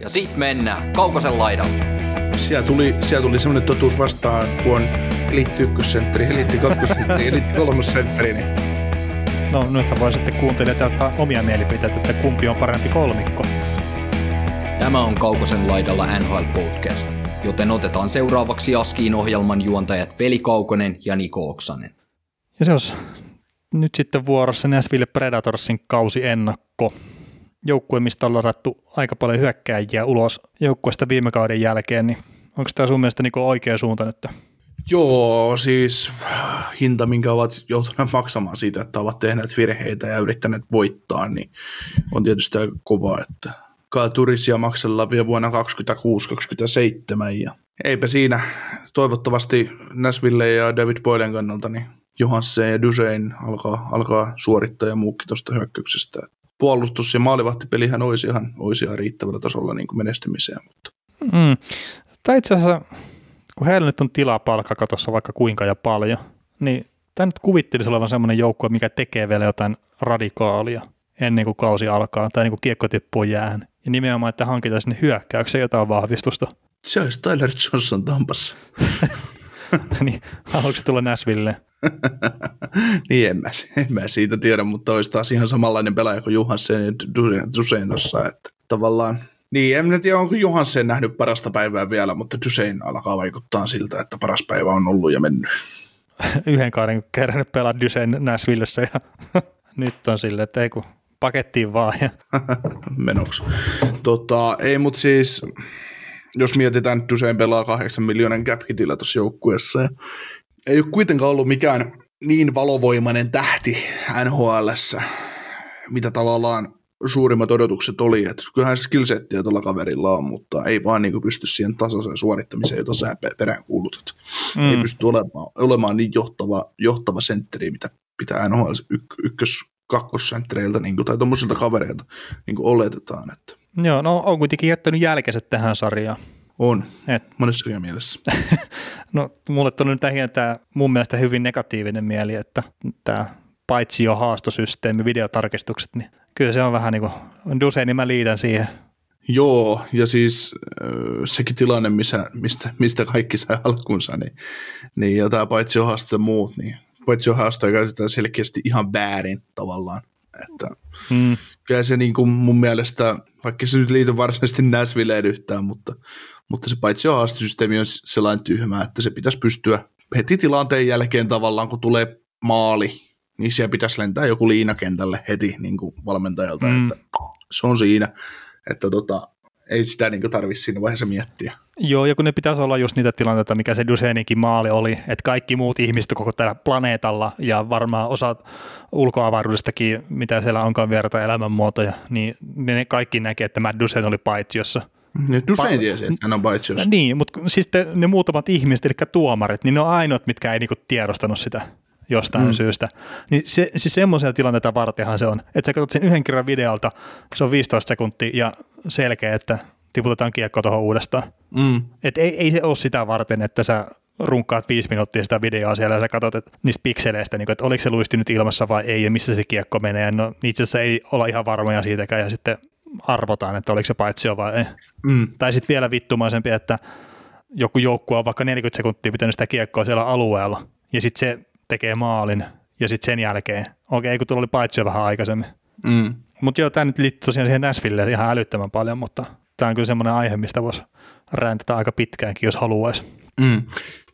Ja sit mennään Kaukosen laidalle. Siellä tuli, siellä tuli semmoinen totuus vastaan, kun on eliitti ykkössentteri, eliitti kakkosentteri, eliitti kolmosentteri, niin No nythän voi sitten kuuntelijat ottaa omia mielipiteitä, että kumpi on parempi kolmikko. Tämä on Kaukosen laidalla NHL Podcast, joten otetaan seuraavaksi Askiin ohjelman juontajat Veli Kaukonen ja Niko Oksanen. Ja se olisi nyt sitten vuorossa Nashville Predatorsin kausi ennakko. Joukkue, mistä on ladattu aika paljon hyökkääjiä ulos joukkueesta viime kauden jälkeen, niin onko tämä sun mielestä niin oikea suunta nyt? Joo, siis hinta, minkä ovat joutuneet maksamaan siitä, että ovat tehneet virheitä ja yrittäneet voittaa, niin on tietysti kova, että Turisia maksellaan vielä vuonna 2026-2027 ja eipä siinä toivottavasti Näsville ja David Boylen kannalta niin Johansen ja Dusein alkaa, alkaa suorittaa ja muukin tuosta hyökkäyksestä. Puolustus- ja maalivahtipelihän olisi ihan, olisi ihan riittävällä tasolla niin kuin menestymiseen. Mutta. Mm. Tai itse asiassa, kun heillä nyt on tilaa palkkakatossa vaikka kuinka ja paljon, niin tämä nyt kuvittelisi olevan semmoinen joukkue, mikä tekee vielä jotain radikaalia ennen kuin kausi alkaa, tai niin kuin kiekko tippuu jäähän. Ja nimenomaan, että hankitaan sinne hyökkäykseen jotain vahvistusta. Se olisi Tyler Johnson Tampassa. niin, haluatko tulla Näsville? niin en mä, en mä, siitä tiedä, mutta olisi taas ihan samanlainen pelaaja kuin Johansen ja Dusein tuossa, että tavallaan niin, en tiedä, onko Johansen nähnyt parasta päivää vielä, mutta Dusein alkaa vaikuttaa siltä, että paras päivä on ollut ja mennyt. Yhden kauden kerännyt pelaa Dusein Näsvillessä ja nyt on silleen, että ei kun pakettiin vaan. Ja. Menoksi. Tota, ei, mutta siis jos mietitään, että Dusein pelaa kahdeksan miljoonan cap hitillä tuossa joukkueessa. Ja ei ole kuitenkaan ollut mikään niin valovoimainen tähti nhl mitä tavallaan suurimmat odotukset oli, että kyllähän skillsettiä tuolla kaverilla on, mutta ei vaan niin pysty siihen tasaiseen suorittamiseen, jota sä perään kuulutat. Mm. Ei pysty olemaan, olemaan niin johtava, johtava sentteri, mitä pitää NHL yk- ykkös, kakkossenttereiltä niin kuin, tai tuommoisilta kavereilta niin kuin oletetaan. Että. Joo, no on kuitenkin jättänyt jälkeiset tähän sarjaan. On, Et. monessa mielessä. no mulle tuli nyt tähän tämä mun mielestä hyvin negatiivinen mieli, että tämä paitsi jo haastosysteemi, videotarkistukset, niin kyllä se on vähän niin kuin, Duseini mä liitän siihen. Joo, ja siis äh, sekin tilanne, missä, mistä, mistä kaikki sai alkunsa, niin, niin ja tämä paitsi haasto ja muut, niin paitsi haastoja käytetään selkeästi ihan väärin tavallaan. Että hmm. Kyllä se niin kuin mun mielestä, vaikka se nyt liity varsinaisesti Näsvilleen yhtään, mutta, mutta se paitsi haastosysteemi on sellainen tyhmä, että se pitäisi pystyä heti tilanteen jälkeen tavallaan, kun tulee maali, niin siellä pitäisi lentää joku liinakentälle heti niin kuin valmentajalta, mm. että se on siinä, että tota, ei sitä niin tarvitse siinä vaiheessa miettiä. Joo, ja kun ne pitäisi olla just niitä tilanteita, mikä se Dusenikin maali oli, että kaikki muut ihmiset koko tällä planeetalla ja varmaan osa ulkoavaruudestakin, mitä siellä onkaan vierata elämänmuotoja, niin ne kaikki näkee, että Matt Dusen oli paitsiossa. Ne Dusen tiesi, että hän on paitsiossa. Niin, mutta siis te, ne muutamat ihmiset, eli tuomarit, niin ne on ainoat, mitkä ei niinku tiedostanut sitä jostain mm. syystä. Niin se, siis semmoisia tilanteita vartenhan se on, että sä katsot sen yhden kerran videolta, se on 15 sekuntia ja selkeä, että tiputetaan kiekko tuohon uudestaan. Mm. Et ei, ei se ole sitä varten, että sä runkkaat viisi minuuttia sitä videoa siellä ja sä katsot että niistä pikseleistä, niin kuin, että oliko se luistinut ilmassa vai ei ja missä se kiekko menee. No itse asiassa ei olla ihan varmoja siitäkään ja sitten arvotaan, että oliko se paitsio vai ei. Mm. Tai sitten vielä vittumaisempi, että joku joukkue on vaikka 40 sekuntia pitänyt sitä kiekkoa siellä alueella ja sitten se tekee maalin ja sitten sen jälkeen, okei, kun tuolla oli paitsio vähän aikaisemmin. Mm. Mutta joo, tämä nyt liittyy tosiaan siihen Nashville ihan älyttömän paljon, mutta tämä on kyllä semmoinen aihe, mistä voisi räntätä aika pitkäänkin, jos haluaisi. Mm.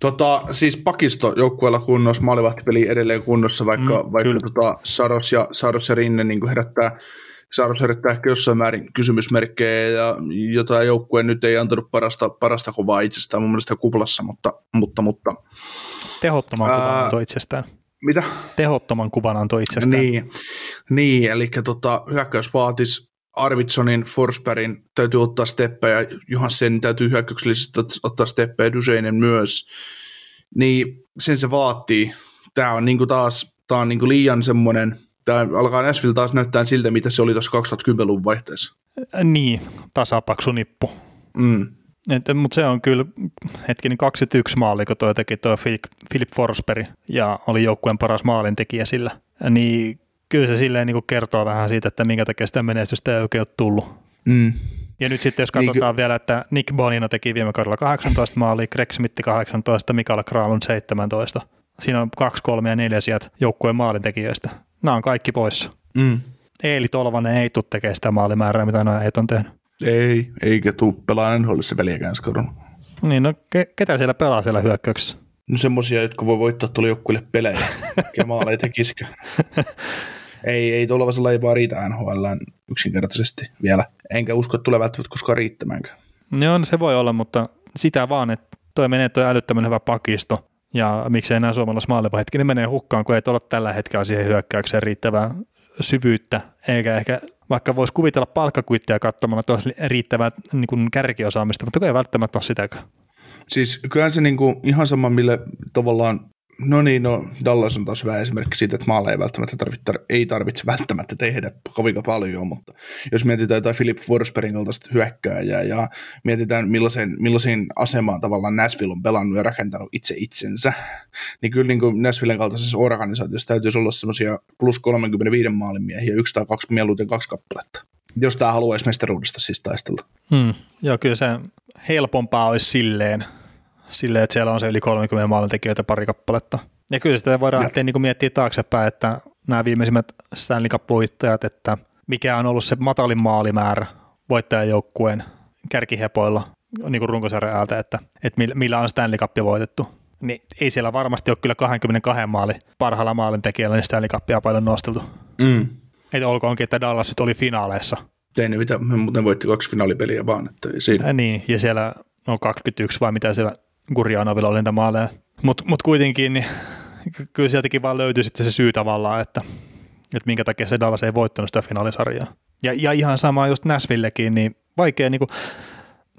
Tota, siis pakisto joukkueella kunnossa, maalivahtipeli edelleen kunnossa, vaikka, mm, vaikka tota, Saros, ja, Saros ja Rinne niin herättää Saros herättää ehkä jossain määrin kysymysmerkkejä, ja jotain joukkue nyt ei antanut parasta, parasta kovaa itsestään mun mielestä kuplassa, mutta, mutta, mutta Tehottoman ää, kuvan antoi itsestään. Mitä? Tehottoman kuvan antoi itsestään. Niin, niin eli tota, hyökkäys vaatisi Arvidssonin, Forsbergin täytyy ottaa steppejä, Johansen täytyy hyökkäyksellisesti ottaa steppejä, Duseinen myös, niin sen se vaatii. Tämä on niinku taas tämä on niinku liian semmoinen, tämä alkaa Nashville taas näyttää siltä, mitä se oli tuossa 2010-luvun vaihteessa. Niin, tasapaksu nippu. Mm. Mutta se on kyllä hetkinen 21 maali, kun toi teki tuo Philip Forsberg ja oli joukkueen paras maalintekijä sillä. Niin kyllä se silleen niin kertoo vähän siitä, että minkä takia sitä menestystä ei oikein ole tullut. Mm. Ja nyt sitten jos katsotaan niin, vielä, että Nick Bonino teki viime kaudella 18 maalia, Greg Smith 18, Mikael Kralund 17. Siinä on kaksi, kolme ja neljä sieltä joukkueen maalintekijöistä. Nämä on kaikki poissa. Mm. Eeli Tolvanen ei tule tekemään sitä maalimäärää, mitä nämä on tehnyt. Ei, eikä tuu pelaa NHLissa peliäkään ensi Niin, no ke- ketä siellä pelaa siellä hyökkäyksessä? No semmosia, jotka voi voittaa tuolla joukkueelle pelejä, ja maaleja tekisikö. ei, ei tuolla ei vaan riitä NHL yksinkertaisesti vielä. Enkä usko, että tulee välttämättä koskaan riittämäänkään. No on, se voi olla, mutta sitä vaan, että toi menee toi älyttömän hyvä pakisto, ja miksei enää suomalais hetki, niin menee hukkaan, kun ei ole tällä hetkellä siihen hyökkäykseen riittävää syvyyttä, eikä ehkä vaikka voisi kuvitella palkkakuittia katsomalla, että olisi riittävää niin kuin kärkiosaamista, mutta ei välttämättä ole sitäkään. Siis kyllähän se niin kuin ihan sama, mille tavallaan No niin, no Dallas on taas hyvä esimerkki siitä, että maalle ei välttämättä tarvitse, ei tarvitse välttämättä tehdä kovin paljon, mutta jos mietitään jotain Philip Forsbergin kaltaista hyökkääjää ja mietitään millaisen, millaisen asemaan tavallaan Nashville on pelannut ja rakentanut itse itsensä, niin kyllä niin kuin Nashvillen kaltaisessa organisaatiossa täytyisi olla semmoisia plus 35 maalin miehiä, yksi tai kaksi mieluiten kaksi kappaletta, jos tämä haluaisi mestaruudesta siis taistella. Hmm, joo, kyllä se helpompaa olisi silleen, silleen, että siellä on se yli 30 maalintekijöitä pari kappaletta. Ja kyllä sitä voidaan lähteä niin miettiä taaksepäin, että nämä viimeisimmät Stanley Cup-voittajat, että mikä on ollut se matalin maalimäärä voittajajoukkueen kärkihepoilla niin kuin runkosarjan äältä, että, että millä on Stanley Cup voitettu. Niin ei siellä varmasti ole kyllä 22 maali parhaalla maalintekijällä niin Stanley Cupia paljon nosteltu. Mm. Että olkoonkin, että Dallas nyt oli finaaleissa. Tein ne mitä, muuten voitti kaksi finaalipeliä vaan. Että siinä. Ja niin, ja siellä on 21 vai mitä siellä Gurjanovilla oli niitä maaleja. Mutta mut kuitenkin niin, kyllä sieltäkin vaan löytyi sitten se syy tavallaan, että, että minkä takia se Dallas ei voittanut sitä finaalisarjaa. Ja, ja ihan sama just Nashvillekin, niin vaikea niin kuin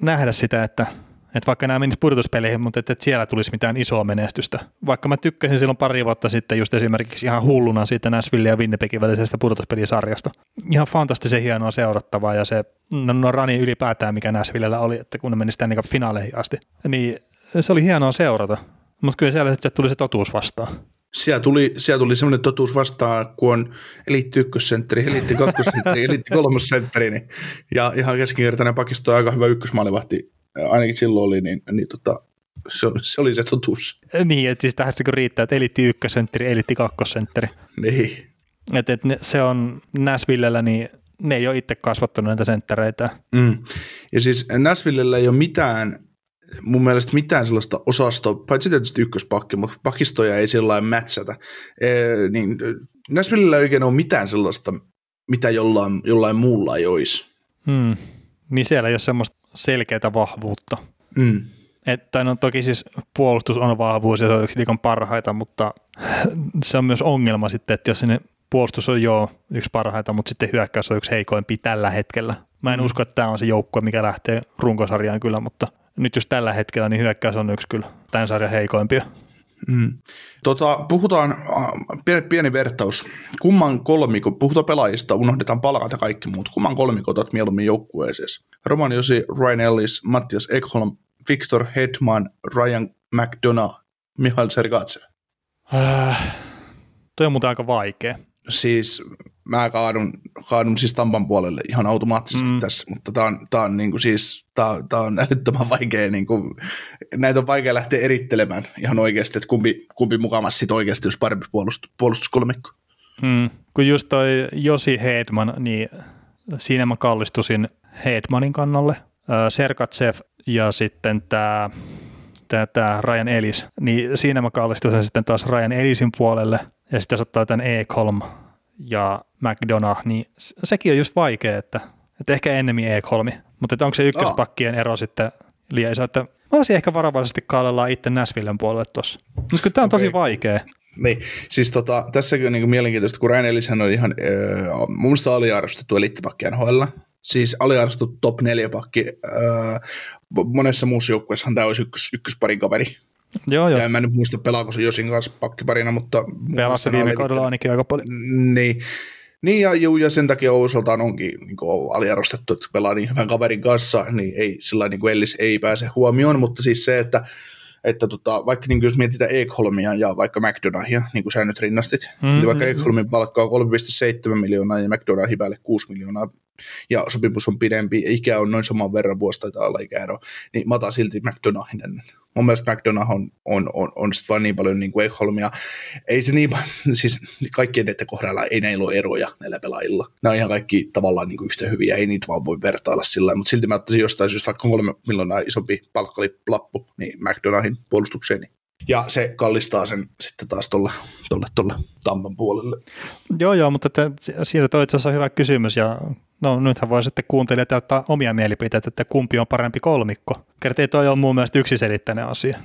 nähdä sitä, että, että vaikka nämä menisivät pudotuspeleihin, mutta että, että siellä tulisi mitään isoa menestystä. Vaikka mä tykkäsin silloin pari vuotta sitten just esimerkiksi ihan hulluna siitä Nashville ja Winnipegin välisestä pudotuspelisarjasta. Ihan fantastisen hienoa seurattavaa ja se no, no rani ylipäätään, mikä Nashvillellä oli, että kun ne meni sitä niin finaaleihin asti, niin se oli hienoa seurata, mutta kyllä siellä sitten tuli se totuus vastaan. Siellä tuli, siellä tuli semmoinen totuus vastaan, kun on eliitti ykkössentteri, eliitti kakkosentteri, eliitti kolmosentteri, niin, ja ihan keskinkertainen pakisto on aika hyvä ykkösmaalivahti, ainakin silloin oli, niin, niin tota, se, se, oli se totuus. Niin, että siis tähän se riittää, että eliitti ykkössentteri, eliitti kakkosentteri. Niin. Että et se on Nashvillellä, niin ne ei ole itse kasvattanut näitä senttereitä. Mm. Ja siis Nashvillellä ei ole mitään mun mielestä mitään sellaista osastoa, paitsi tietysti ykköspakki, mutta pakistoja ei sillä lailla mätsätä. E, niin Nashvillellä ei oikein ole mitään sellaista, mitä jollain, jollain muulla ei olisi. Hmm. Niin siellä ei ole semmoista selkeää vahvuutta. Mm. Että no toki siis puolustus on vahvuus ja se on yksi liikan parhaita, mutta se on myös ongelma sitten, että jos sinne puolustus on jo yksi parhaita, mutta sitten hyökkäys on yksi heikoimpi tällä hetkellä. Mä en mm. usko, että tämä on se joukkue, mikä lähtee runkosarjaan kyllä, mutta nyt just tällä hetkellä niin hyökkäys on yksi kyllä tämän sarjan heikoimpia. Mm. Tota, puhutaan, äh, pieni vertaus. Kumman kolmiko, puhutaan pelaajista, unohdetaan palkat ja kaikki muut. Kumman kolmiko otat mieluummin joukkueeseen? Roman Josi, Ryan Ellis, Mattias Ekholm, Victor Hedman, Ryan McDonough, Mihail Sergatsev. Äh, toi on muuten aika vaikea. Siis mä kaadun, kaadun siis Tampan puolelle ihan automaattisesti mm. tässä, mutta tää on, tää on, niinku siis, tää, tää on älyttömän vaikea, niinku, näitä on vaikea lähteä erittelemään ihan oikeasti, että kumpi, kumpi mukamassa sit oikeasti olisi parempi puolustus, puolustuskolmikko. Mm. Kun just toi Josi Hedman, niin siinä mä kallistusin Hedmanin kannalle. Serkatsev ja sitten tämä tämä Ryan Ellis, niin siinä mä kallistuisin sitten taas Ryan Ellisin puolelle, ja sitten jos ottaa tämän E3 ja McDonough, niin sekin on just vaikea, että, että ehkä ennemmin E3, mutta että onko se ykköspakkien ero sitten liian iso, että mä olisin ehkä varovaisesti kaalellaan itse Näsvillen puolelle tuossa. Mutta tämä on okay. tosi vaikea. Niin, siis tota, tässäkin on niin mielenkiintoista, kun Ryan Ellishän on ihan äh, mun mielestä aliarvostettu eliittipakki NHL. Siis aliarvostettu top 4 pakki. Äh, monessa muussa joukkueessahan tämä olisi ykkös, ykkösparin kaveri. Joo, joo. Ja en mä nyt muista pelaako se Josin kanssa pakkiparina, mutta... Pelasi viime kaudella ainakin aika paljon. Niin. Niin ja, juu, ja sen takia osaltaan onkin niin kuin, aliarvostettu, että pelaa niin hyvän kaverin kanssa, niin ei, sillä niin kuin Ellis ei pääse huomioon, mutta siis se, että, että tota, vaikka niin jos mietitään Ekholmia ja vaikka McDonahia, niin kuin sä nyt rinnastit, mm-hmm. niin vaikka Ekholmin palkka on 3,7 miljoonaa ja McDonaghin päälle 6 miljoonaa, ja sopimus on pidempi, ja ikä on noin saman verran vuosi taitaa olla ikäero, niin mä otan silti McDonaghin ennen. Mun mielestä McDonagh on, on, on, on sitten vaan niin paljon niin kuin Ekholmia. Ei se niin, siis kaikkien näiden kohdalla ei näillä ole eroja näillä pelaajilla. Nämä on ihan kaikki tavallaan niin kuin yhtä hyviä, ei niitä vaan voi vertailla sillä mutta silti mä ottaisin jostain syystä vaikka kolme miljoonaa isompi palkkalippu, niin McDonaghin puolustukseen, ja se kallistaa sen sitten taas tuolle, tolle, tolle Tampan puolelle. Joo, joo, mutta te, siitä toi itse asiassa hyvä kysymys ja no nythän voi sitten kuuntelijat ottaa omia mielipiteitä, että kumpi on parempi kolmikko. Kertii toi on mun mielestä yksiselitteinen asia.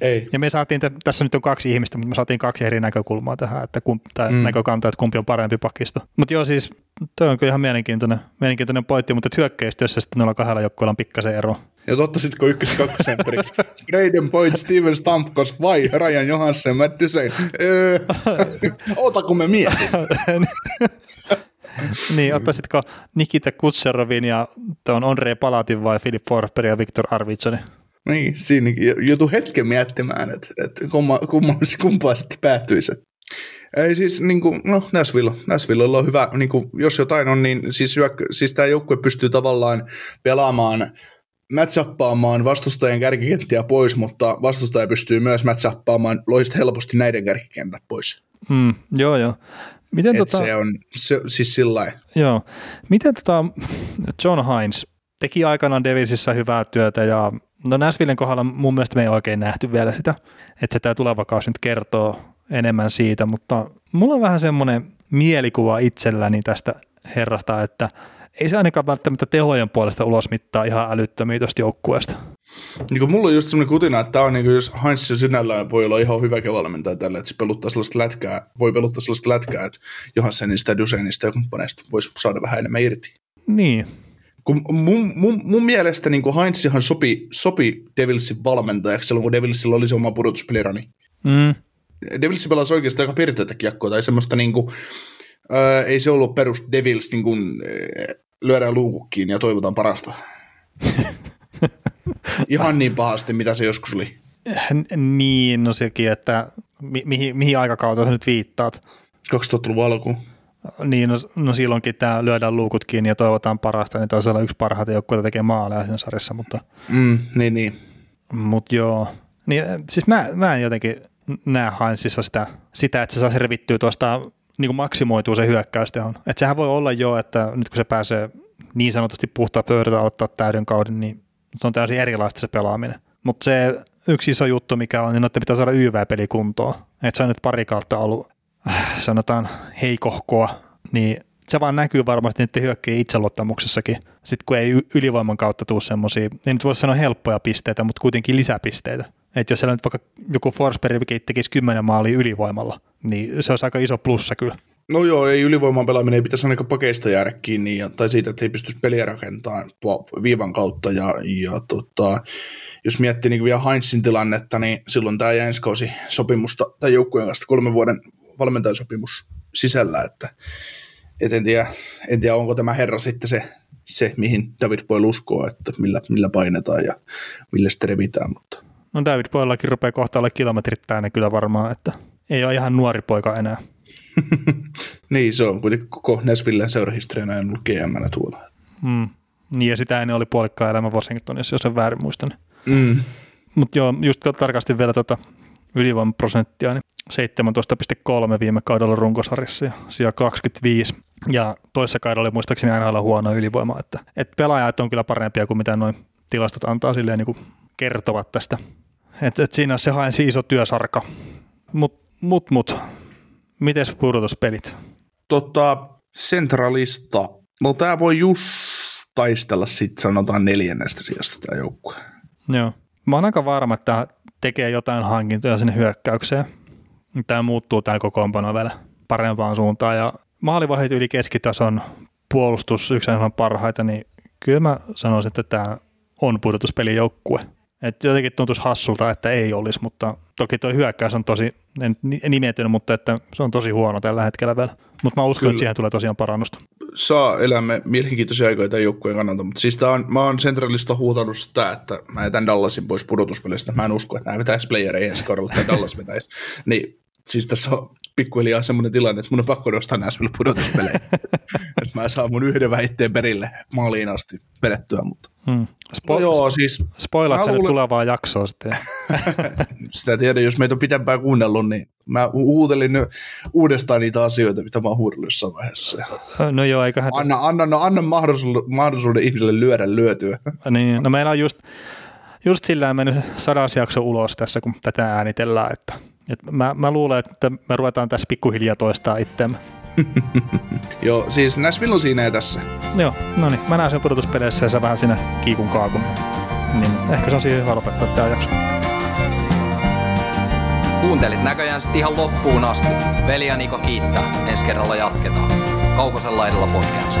Ei. Ja me saatiin, tässä nyt on kaksi ihmistä, mutta me saatiin kaksi eri näkökulmaa tähän, että kumpi, tai mm. näkökantaa, että kumpi on parempi pakisto. Mutta joo, siis toi on kyllä ihan mielenkiintoinen, mielenkiintoinen pointti, mutta hyökkäystyössä sitten noilla kahdella joukkueella on pikkasen ero. Ja ottaisitko ykkös kakkosentteriksi Braden Point, Steven Stamkos vai Ryan Johansson, Matt Dusein? Öö, ota kun me mietin. niin, ottaisitko Nikita Kutserovin ja tuon Andre Palatin vai Philip Forsberg ja Viktor Arvidssonin? Niin, siinä joutuu hetken miettimään, että, että kumma, kumma, kumpaa sitten päätyisi. Ei siis, niin kuin, no Nashville, Nashville on hyvä, niin kuin, jos jotain on, niin siis, siis tämä joukkue pystyy tavallaan pelaamaan matchappaamaan vastustajan kärkikenttiä pois, mutta vastustaja pystyy myös matchappaamaan loista helposti näiden kärkikentät pois. Mm, joo, joo. Miten tota, se on se, siis sillä Joo. Miten tota John Hines teki aikanaan Devilsissä hyvää työtä ja no Nashvillen kohdalla mun mielestä me ei oikein nähty vielä sitä, että se tämä tuleva kausi nyt kertoo enemmän siitä, mutta mulla on vähän semmoinen mielikuva itselläni tästä herrasta, että ei se ainakaan välttämättä tehojen puolesta ulos mittaa ihan älyttömiä tuosta joukkueesta. Niin kuin mulla on just semmoinen kutina, että tämä on niin kuin, jos Heinz sinällään voi olla ihan hyvä valmentaja tällä, että se peluttaa sellaista lätkää, voi peluttaa sellaista lätkää, että Johansenista, Dusenista ja kumppaneista voisi saada vähän enemmän irti. Niin. Kun mun, mun, mun mielestä niin kuin Heinzihan sopi, sopi Devilsin valmentajaksi silloin, kun Devilsilla oli se oma pudotuspelirani. Mm. Devils pelasi oikeastaan aika pirteitä kiekkoa tai semmoista niin kuin, ää, ei se ollut perus Devils niin kuin, ää, lyödään luukukkiin ja toivotaan parasta. Ihan niin pahasti, mitä se joskus oli. Niin, no sekin, että mi- mihin, mihin aikakauteen nyt viittaat? 2000-luvun alkuun. Niin, no, no silloinkin tämä lyödään luukut kiinni ja toivotaan parasta, niin taisi olla yksi parhaita joukkueita tekee maaleja siinä sarjassa, mutta... Mm, niin, niin. Mut joo. Niin, siis mä, mä en jotenkin näe Heinzissa sitä, sitä, että se saa revittyä tuosta niin kuin maksimoituu se hyökkäysteho. Että sehän voi olla jo, että nyt kun se pääsee niin sanotusti puhtaa pöydältä ottaa täyden kauden, niin se on täysin erilaista se pelaaminen. Mutta se yksi iso juttu, mikä on, niin että pitää saada YV-peli kuntoon. Että se on nyt pari kautta ollut, äh, sanotaan, heikohkoa, niin se vaan näkyy varmasti niiden hyökkäjien itseluottamuksessakin. Sitten kun ei ylivoiman kautta tule semmoisia, ei nyt voi sanoa helppoja pisteitä, mutta kuitenkin lisäpisteitä. Että jos siellä nyt vaikka joku Forsberg tekisi kymmenen maalia ylivoimalla, niin se olisi aika iso plussa kyllä. No joo, ei ylivoiman pelaaminen ei pitäisi ainakaan pakeista jäädä kiinni, ja, tai siitä, että ei pystyisi peliä rakentamaan viivan kautta, ja, ja tota, jos miettii niin vielä Heinzin tilannetta, niin silloin tämä jänskausi sopimusta tai joukkueen kanssa kolmen vuoden valmentajasopimus sisällä, että et en, tiedä, en tiedä, onko tämä herra sitten se, se mihin David Boyle uskoo, että millä, millä painetaan ja millä sitten revitään, mutta No David Boylellakin rupeaa kohta olla kilometrit täynnä kyllä varmaan, että ei ole ihan nuori poika enää. Niin, se on kuitenkin koko Nesvillen seurahistoriana ollut gm tuolla. Mm. Niin, ja sitä ennen oli puolikkaan elämä Washingtonissa, jos en väärin muistan. Mm. Mutta joo, just tarkasti vielä tuota ylivoimaprosenttia, niin 17,3 viime kaudella runkosarjassa ja sija 25. Ja toisessa kaudella oli muistaakseni aina olla huono ylivoima, että, että pelaajat on kyllä parempia kuin mitä noin tilastot antaa silleen niin kuin kertovat tästä. että et siinä on se haen iso työsarka. Mut, mut, mut. Mites pudotuspelit? Tota, centralista. No tää voi just taistella sitten sanotaan neljännestä sijasta tämä joukkue. Joo. Mä oon aika varma, että tekee jotain hankintoja sinne hyökkäykseen. Tämä muuttuu tämä kokoonpano vielä parempaan suuntaan ja maalivahit yli keskitason puolustus yksi parhaita, niin kyllä mä sanoisin, että tämä on pudotuspelijoukkue. Et jotenkin tuntuisi hassulta, että ei olisi, mutta toki tuo hyökkäys on tosi, en nimetön, mutta että se on tosi huono tällä hetkellä vielä. Mutta mä uskon, Kyllä. että siihen tulee tosiaan parannusta. Saa elämme mielenkiintoisia aikoja tämän joukkueen kannalta, mutta siis on, mä oon centralista huutanut sitä, että mä jätän Dallasin pois pudotuspelistä. Mä en usko, että nämä vetäisi playereja ensi kaudella, tai Dallas vetäisi. Niin siis tässä on pikkuhiljaa semmoinen tilanne, että mun on pakko nostaa Nashville pudotuspelejä. että mä saan mun yhden väitteen perille maaliin asti vedettyä, mutta Hmm. Spo- no joo, siis... Spoilat sen luulen... tulevaa jaksoa sitten. Sitä tiedä, jos meitä on pitempään kuunnellut, niin mä huutelin uudestaan niitä asioita, mitä mä oon huudellut jossain vaiheessa. No joo, eiköhän... Anna, anna, no, anna mahdollisuuden, mahdollisuuden ihmiselle lyödä lyötyä. niin, no meillä on just, just sillä mennyt sadas jakso ulos tässä, kun tätä äänitellään, että, että mä, mä luulen, että me ruvetaan tässä pikkuhiljaa toistaa itseämme. Joo, siis Nashville on siinä ja tässä. Joo, no niin. Mä näen sen pudotuspeleissä ja sä vähän siinä kiikun kaakun. Niin ehkä se on siihen hyvä lopettaa tämä jakso. Kuuntelit näköjään sitten ihan loppuun asti. Veli ja Niko kiittää. Ensi kerralla jatketaan. Kaukosella edellä podcast.